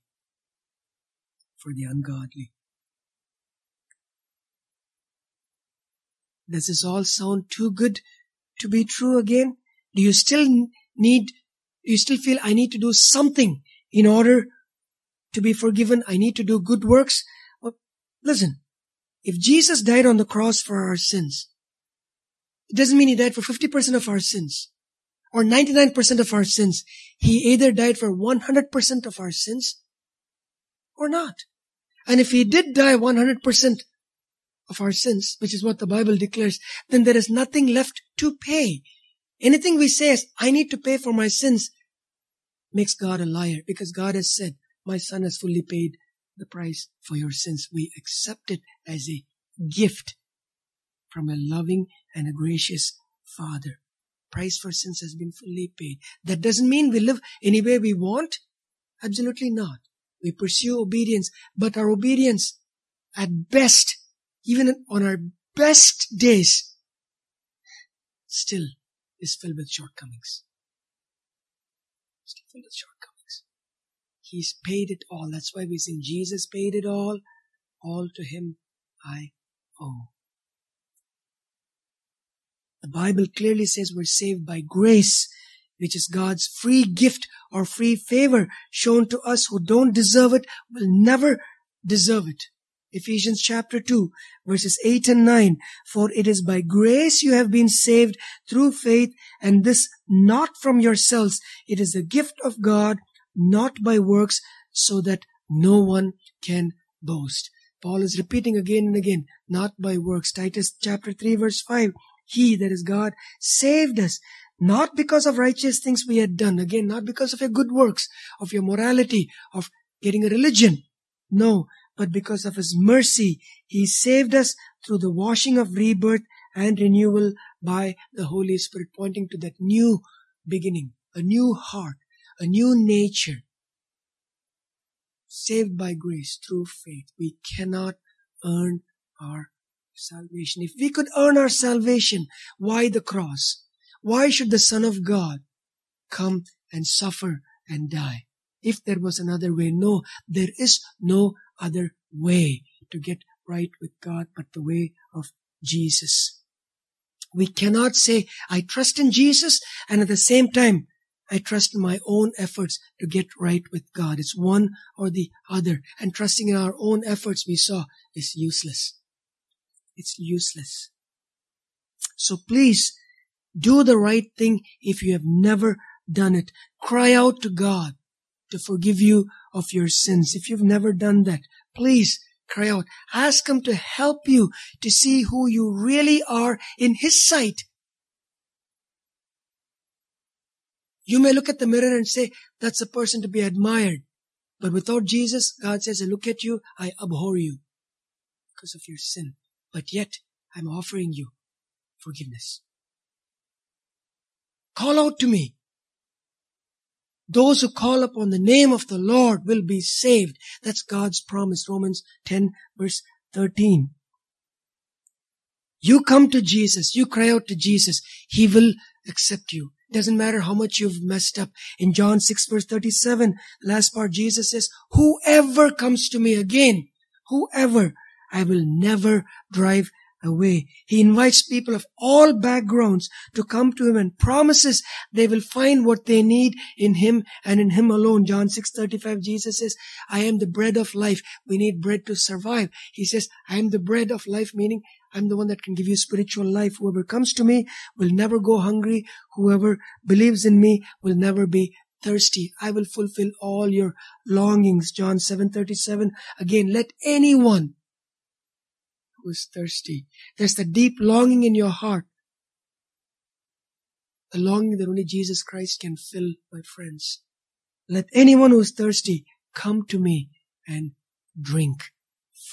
For the ungodly. Does this all sound too good to be true again? Do you still need, do you still feel I need to do something in order to be forgiven? I need to do good works? Well, listen, if Jesus died on the cross for our sins, it doesn't mean he died for 50% of our sins or 99% of our sins. He either died for 100% of our sins or not. And if he did die 100% of our sins, which is what the Bible declares, then there is nothing left to pay. Anything we say is, I need to pay for my sins, makes God a liar because God has said, my son has fully paid the price for your sins. We accept it as a gift from a loving and a gracious Father. Price for sins has been fully paid. That doesn't mean we live any way we want. Absolutely not. We pursue obedience, but our obedience at best, even on our best days, still is filled with shortcomings. Still filled with shortcomings. He's paid it all. That's why we sing, Jesus paid it all. All to Him I owe. The Bible clearly says we're saved by grace, which is God's free gift or free favor shown to us who don't deserve it, will never deserve it. Ephesians chapter 2 verses 8 and 9. For it is by grace you have been saved through faith and this not from yourselves. It is the gift of God not by works, so that no one can boast. Paul is repeating again and again, not by works. Titus chapter 3 verse 5. He, that is God, saved us, not because of righteous things we had done. Again, not because of your good works, of your morality, of getting a religion. No, but because of His mercy. He saved us through the washing of rebirth and renewal by the Holy Spirit, pointing to that new beginning, a new heart, a new nature, saved by grace through faith. We cannot earn our salvation. If we could earn our salvation, why the cross? Why should the Son of God come and suffer and die? If there was another way, no, there is no other way to get right with God but the way of Jesus. We cannot say, I trust in Jesus and at the same time I trust in my own efforts to get right with God. It's one or the other. And trusting in our own efforts, we saw, is useless. It's useless. So please do the right thing if you have never done it. Cry out to God to forgive you of your sins. If you've never done that, please cry out. Ask Him to help you to see who you really are in His sight You may look at the mirror and say, that's a person to be admired. But without Jesus, God says, I look at you, I abhor you because of your sin. But yet, I'm offering you forgiveness. Call out to me. Those who call upon the name of the Lord will be saved. That's God's promise. Romans 10 verse 13. You come to Jesus. You cry out to Jesus. He will accept you. Doesn't matter how much you've messed up. In John 6 verse 37, last part, Jesus says, whoever comes to me again, whoever, I will never drive away. He invites people of all backgrounds to come to him and promises they will find what they need in him and in him alone. John 6:35 Jesus says, "I am the bread of life." We need bread to survive. He says, "I am the bread of life," meaning I'm the one that can give you spiritual life. Whoever comes to me will never go hungry. Whoever believes in me will never be thirsty. I will fulfill all your longings. John 7:37. Again, let anyone who is thirsty. There's the deep longing in your heart. The longing that only Jesus Christ can fill, my friends. Let anyone who is thirsty come to me and drink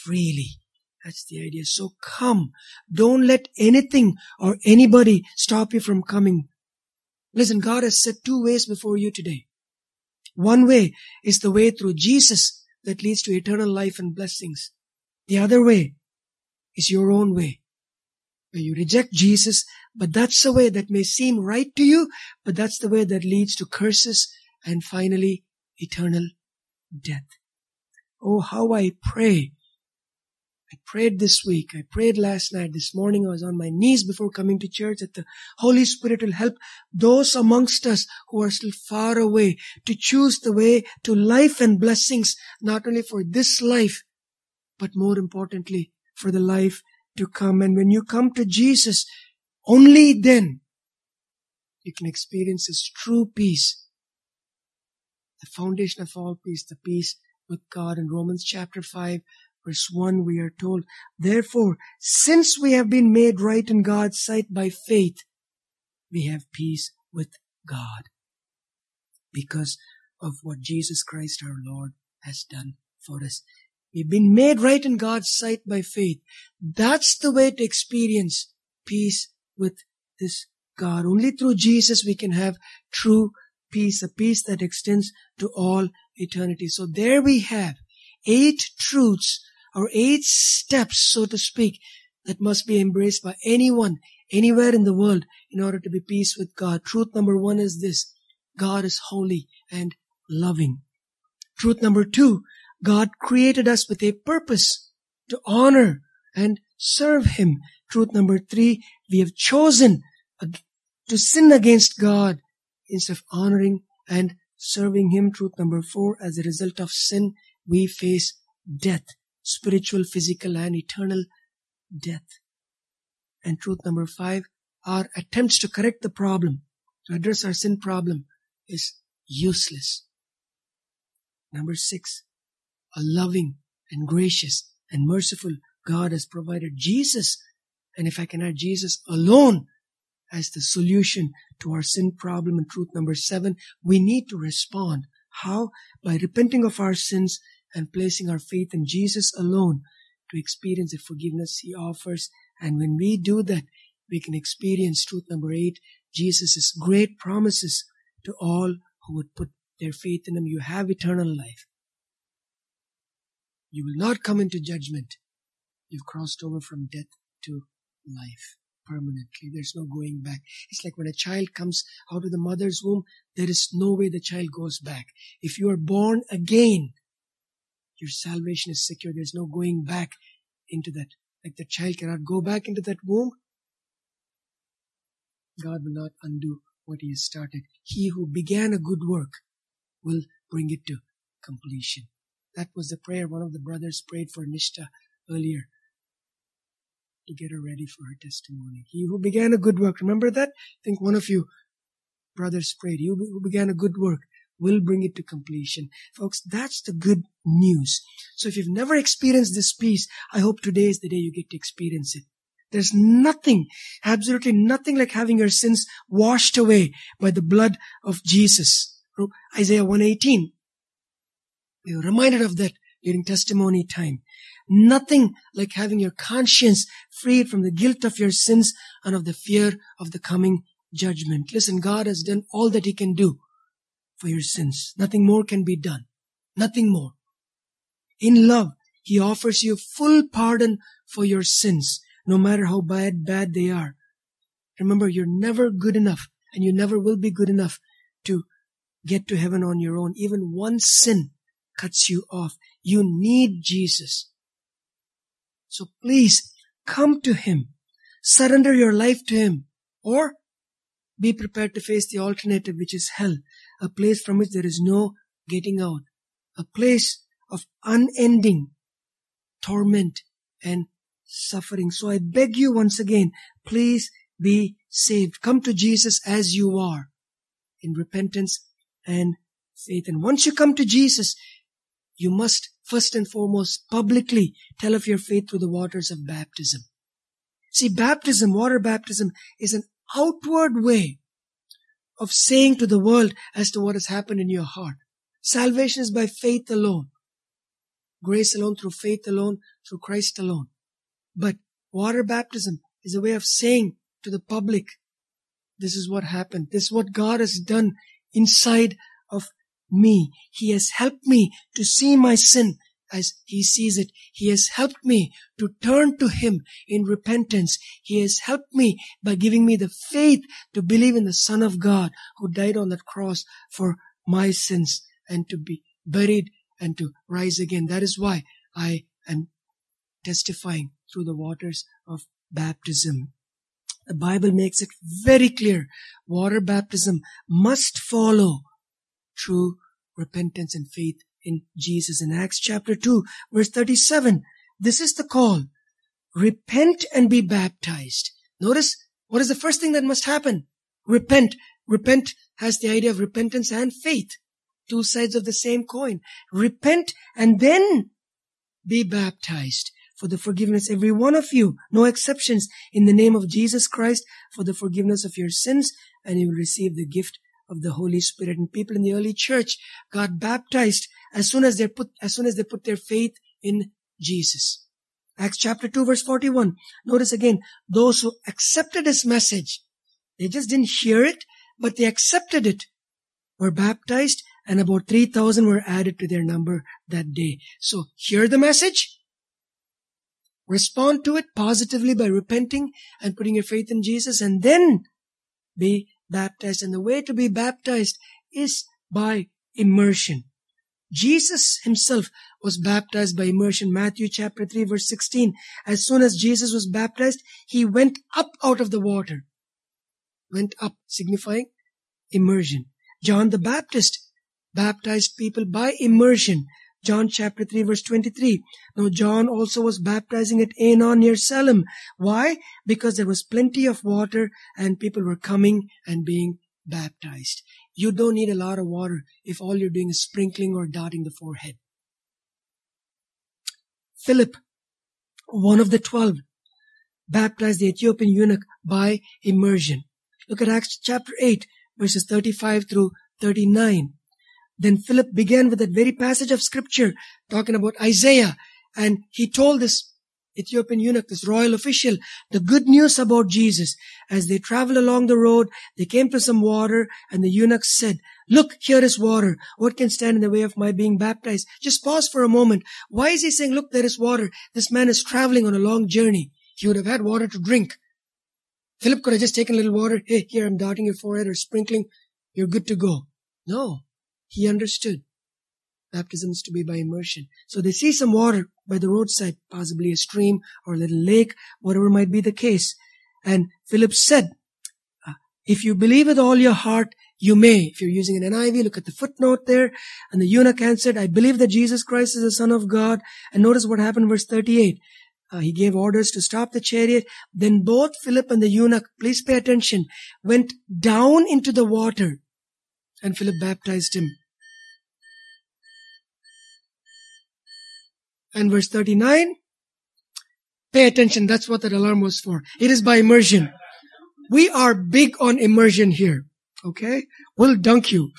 freely. That's the idea. So come. Don't let anything or anybody stop you from coming. Listen, God has set two ways before you today. One way is the way through Jesus that leads to eternal life and blessings. The other way is your own way. Where you reject Jesus, but that's the way that may seem right to you, but that's the way that leads to curses and finally eternal death. Oh, how I pray. I prayed this week. I prayed last night. This morning I was on my knees before coming to church that the Holy Spirit will help those amongst us who are still far away to choose the way to life and blessings, not only for this life, but more importantly, for the life to come. And when you come to Jesus, only then you can experience His true peace. The foundation of all peace, the peace with God. In Romans chapter 5, verse 1, we are told, Therefore, since we have been made right in God's sight by faith, we have peace with God because of what Jesus Christ our Lord has done for us. We've been made right in God's sight by faith. That's the way to experience peace with this God. Only through Jesus we can have true peace, a peace that extends to all eternity. So there we have eight truths or eight steps, so to speak, that must be embraced by anyone, anywhere in the world in order to be peace with God. Truth number one is this. God is holy and loving. Truth number two, God created us with a purpose to honor and serve Him. Truth number three, we have chosen to sin against God instead of honoring and serving Him. Truth number four, as a result of sin, we face death, spiritual, physical, and eternal death. And truth number five, our attempts to correct the problem, to address our sin problem, is useless. Number six, a loving and gracious and merciful God has provided Jesus. And if I can add Jesus alone as the solution to our sin problem and truth number seven, we need to respond. How? By repenting of our sins and placing our faith in Jesus alone to experience the forgiveness He offers. And when we do that, we can experience truth number eight, Jesus' great promises to all who would put their faith in Him. You have eternal life. You will not come into judgment. You've crossed over from death to life permanently. There's no going back. It's like when a child comes out of the mother's womb, there is no way the child goes back. If you are born again, your salvation is secure. There's no going back into that. Like the child cannot go back into that womb. God will not undo what He has started. He who began a good work will bring it to completion. That was the prayer one of the brothers prayed for Nishta earlier to get her ready for her testimony. He who began a good work, remember that? I think one of you brothers prayed. He who began a good work will bring it to completion. Folks, that's the good news. So if you've never experienced this peace, I hope today is the day you get to experience it. There's nothing, absolutely nothing like having your sins washed away by the blood of Jesus. Isaiah 118. We were reminded of that during testimony time. Nothing like having your conscience freed from the guilt of your sins and of the fear of the coming judgment. Listen, God has done all that He can do for your sins. Nothing more can be done. Nothing more. In love, He offers you full pardon for your sins, no matter how bad, bad they are. Remember, you're never good enough and you never will be good enough to get to heaven on your own. Even one sin cuts you off. You need Jesus. So please come to Him. Surrender your life to Him. Or be prepared to face the alternative, which is hell, a place from which there is no getting out, a place of unending torment and suffering. So I beg you once again, please be saved. Come to Jesus as you are in repentance and faith. And once you come to Jesus, you must first and foremost publicly tell of your faith through the waters of baptism. See, baptism, water baptism is an outward way of saying to the world as to what has happened in your heart. Salvation is by faith alone. Grace alone, through faith alone, through Christ alone. But water baptism is a way of saying to the public, this is what happened. This is what God has done inside of me. He has helped me to see my sin as he sees it. He has helped me to turn to him in repentance. He has helped me by giving me the faith to believe in the Son of God who died on that cross for my sins and to be buried and to rise again. That is why I am testifying through the waters of baptism. The Bible makes it very clear. Water baptism must follow true repentance and faith in Jesus. In Acts chapter 2, verse 37, this is the call. Repent and be baptized. Notice what is the first thing that must happen? Repent. Repent has the idea of repentance and faith. Two sides of the same coin. Repent and then be baptized for the forgiveness, every one of you, no exceptions, in the name of Jesus Christ for the forgiveness of your sins, and you will receive the gift of the Holy Spirit. And people in the early church got baptized as soon as they put, as soon as they put their faith in Jesus. Acts chapter 2 verse 41. Notice again, those who accepted his message, they just didn't hear it, but they accepted it, were baptized, and about 3,000 were added to their number that day. So hear the message, respond to it positively by repenting and putting your faith in Jesus, and then be baptized. And the way to be baptized is by immersion. Jesus himself was baptized by immersion. Matthew chapter 3 verse 16. As soon as Jesus was baptized, he went up out of the water. Went up, signifying immersion. John the Baptist baptized people by immersion. John chapter 3 verse 23. Now John also was baptizing at Aenon near Salem. Why? Because there was plenty of water and people were coming and being baptized. You don't need a lot of water if all you're doing is sprinkling or dotting the forehead. Philip, one of the twelve, baptized the Ethiopian eunuch by immersion. Look at Acts chapter 8 verses 35 through 39. Then Philip began with that very passage of scripture talking about Isaiah and he told this Ethiopian eunuch, this royal official, the good news about Jesus. As they traveled along the road, they came to some water and the eunuch said, look, here is water. What can stand in the way of my being baptized? Just pause for a moment. Why is he saying, look, there is water? This man is traveling on a long journey. He would have had water to drink. Philip could have just taken a little water. Hey, here, I'm dotting your forehead or sprinkling. You're good to go. No. He understood. baptisms to be by immersion. So they see some water by the roadside, possibly a stream or a little lake, whatever might be the case. And Philip said, uh, if you believe with all your heart, you may. If you're using an NIV, look at the footnote there. And the eunuch answered, I believe that Jesus Christ is the Son of God. And notice what happened verse 38. Uh, he gave orders to stop the chariot. Then both Philip and the eunuch, please pay attention, went down into the water and Philip baptized him. And verse 39, pay attention, that's what that alarm was for. It is by immersion. We are big on immersion here. Okay? We'll dunk you.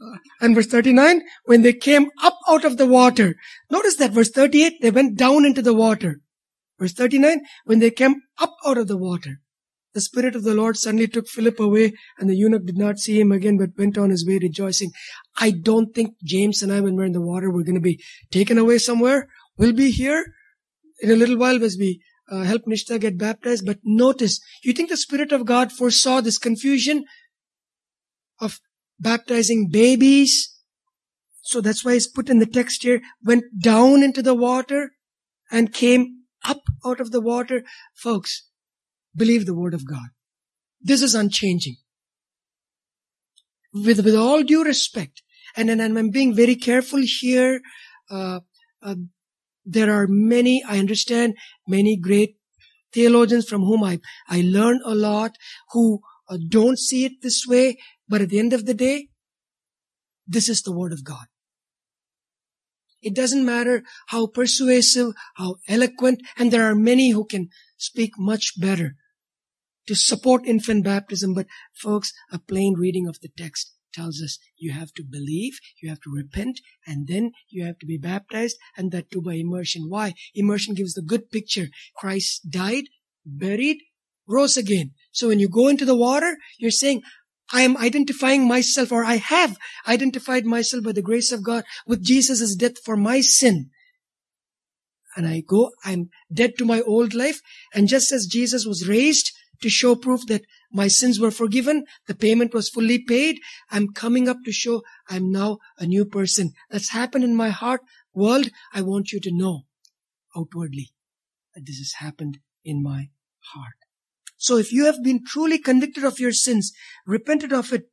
Uh, and verse 39, when they came up out of the water, notice that verse 38, they went down into the water. Verse 39, when they came up out of the water. The Spirit of the Lord suddenly took Philip away, and the eunuch did not see him again, but went on his way rejoicing. I don't think James and I, when we're in the water, we're going to be taken away somewhere. We'll be here in a little while as we uh, help Nishta get baptized. But notice, you think the Spirit of God foresaw this confusion of baptizing babies? So that's why it's put in the text here, went down into the water and came up out of the water. Folks, Believe the word of God. This is unchanging. With, with all due respect, and, and, I'm being very careful here, uh, uh, There are many, I understand, many great theologians from whom I, I learn a lot who uh, don't see it this way, but at the end of the day, this is the Word of God. It doesn't matter how persuasive, how eloquent, and there are many who can speak much better to support infant baptism, but folks, a plain reading of the text tells us you have to believe, you have to repent, and then you have to be baptized, and that too by immersion. Why? Immersion gives the good picture. Christ died, buried, rose again. So when you go into the water, you're saying, I am identifying myself, or I have identified myself by the grace of God with Jesus' death for my sin. And I go, I'm dead to my old life, and just as Jesus was raised to show proof that my sins were forgiven. The payment was fully paid. I'm coming up to show I'm now a new person. That's happened in my heart. World, I want you to know outwardly that this has happened in my heart. So if you have been truly convicted of your sins, repented of it,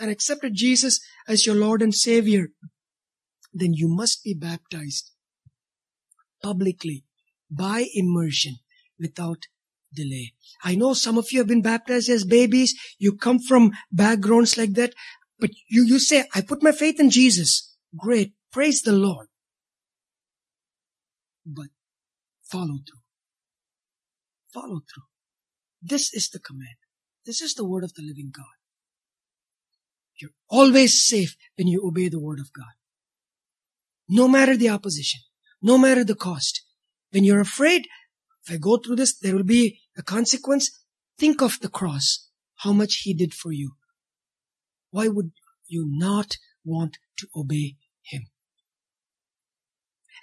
and accepted Jesus as your Lord and Savior, then you must be baptized publicly by immersion without delay. I know some of you have been baptized as babies. You come from backgrounds like that, but you, you say, I put my faith in Jesus. Great. Praise the Lord. But follow through. Follow through. This is the command. This is the word of the living God. You're always safe when you obey the word of God. No matter the opposition, no matter the cost. When you're afraid, if I go through this, there will be a consequence. Think of the cross, how much He did for you. Why would you not want to obey Him?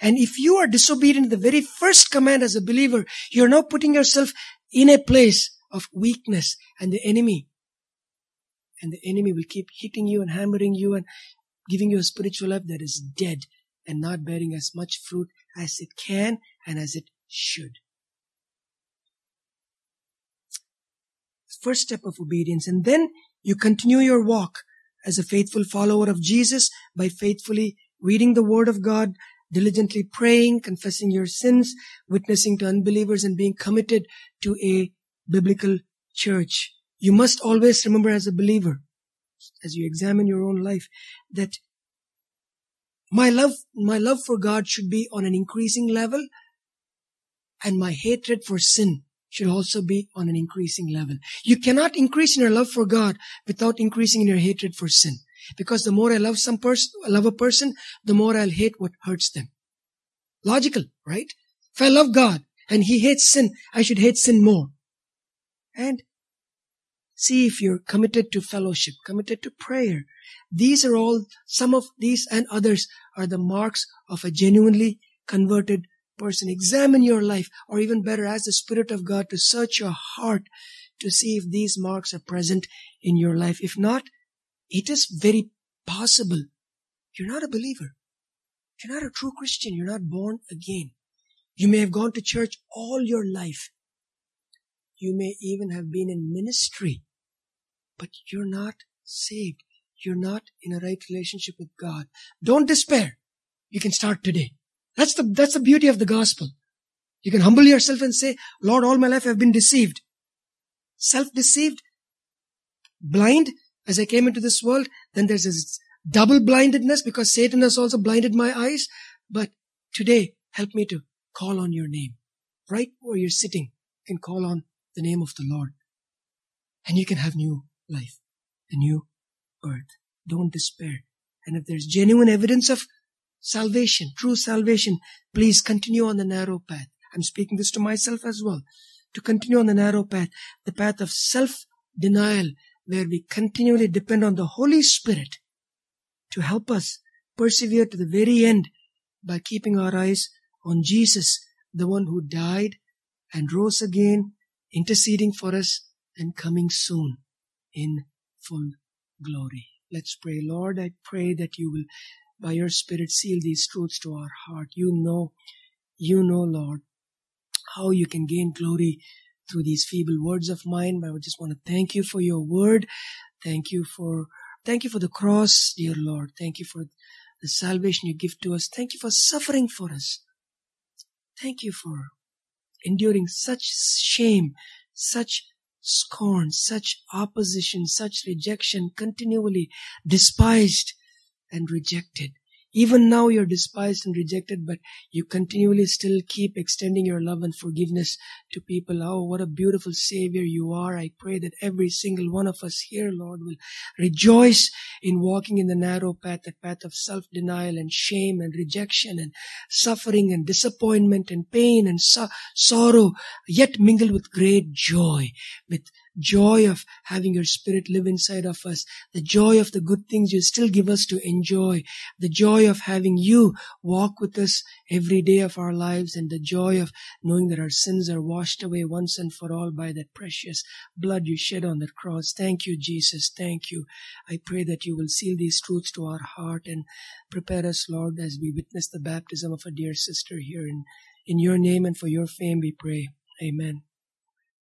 And if you are disobedient to the very first command as a believer, you're now putting yourself in a place of weakness and the enemy. And the enemy will keep hitting you and hammering you and giving you a spiritual life that is dead and not bearing as much fruit as it can and as it should. First step of obedience. And then you continue your walk as a faithful follower of Jesus by faithfully reading the Word of God, diligently praying, confessing your sins, witnessing to unbelievers, and being committed to a biblical church. You must always remember as a believer, as you examine your own life, that my love, my love for God should be on an increasing level and my hatred for sin should also be on an increasing level. You cannot increase in your love for God without increasing in your hatred for sin. Because the more I love some person, love a person, the more I'll hate what hurts them. Logical, right? If I love God and He hates sin, I should hate sin more. And see if you're committed to fellowship, committed to prayer. These are all, some of these and others are the marks of a genuinely converted person. Examine your life, or even better, ask the Spirit of God to search your heart to see if these marks are present in your life. If not, it is very possible you're not a believer. You're not a true Christian. You're not born again. You may have gone to church all your life. You may even have been in ministry, but you're not saved. You're not in a right relationship with God. Don't despair. You can start today. That's the, that's the beauty of the gospel. You can humble yourself and say, Lord, all my life I've been deceived. Self-deceived, blind as I came into this world. Then there's this double blindedness because Satan has also blinded my eyes. But today, help me to call on your name. Right where you're sitting, you can call on the name of the Lord. And you can have new life, a new earth. Don't despair. And if there's genuine evidence of salvation, true salvation, please continue on the narrow path. I'm speaking this to myself as well. To continue on the narrow path, the path of self-denial, where we continually depend on the Holy Spirit to help us persevere to the very end by keeping our eyes on Jesus, the one who died and rose again, interceding for us and coming soon in full glory. Let's pray. Lord, I pray that you will by your Spirit, seal these truths to our heart. You know, you know, Lord, how you can gain glory through these feeble words of mine. But I just want to thank you for your word. Thank you for, thank you for the cross, dear Lord. Thank you for the salvation you give to us. Thank you for suffering for us. Thank you for enduring such shame, such scorn, such opposition, such rejection, continually despised and rejected. Even now you're despised and rejected, but you continually still keep extending your love and forgiveness to people. Oh, what a beautiful Savior you are. I pray that every single one of us here, Lord, will rejoice in walking in the narrow path, the path of self-denial and shame and rejection and suffering and disappointment and pain and so- sorrow, yet mingled with great joy, with joy of having your spirit live inside of us, the joy of the good things you still give us to enjoy, the joy of having you walk with us every day of our lives, and the joy of knowing that our sins are washed away once and for all by that precious blood you shed on that cross. Thank you, Jesus. Thank you. I pray that you will seal these truths to our heart and prepare us, Lord, as we witness the baptism of a dear sister here. In, in your name and for your fame we pray. Amen.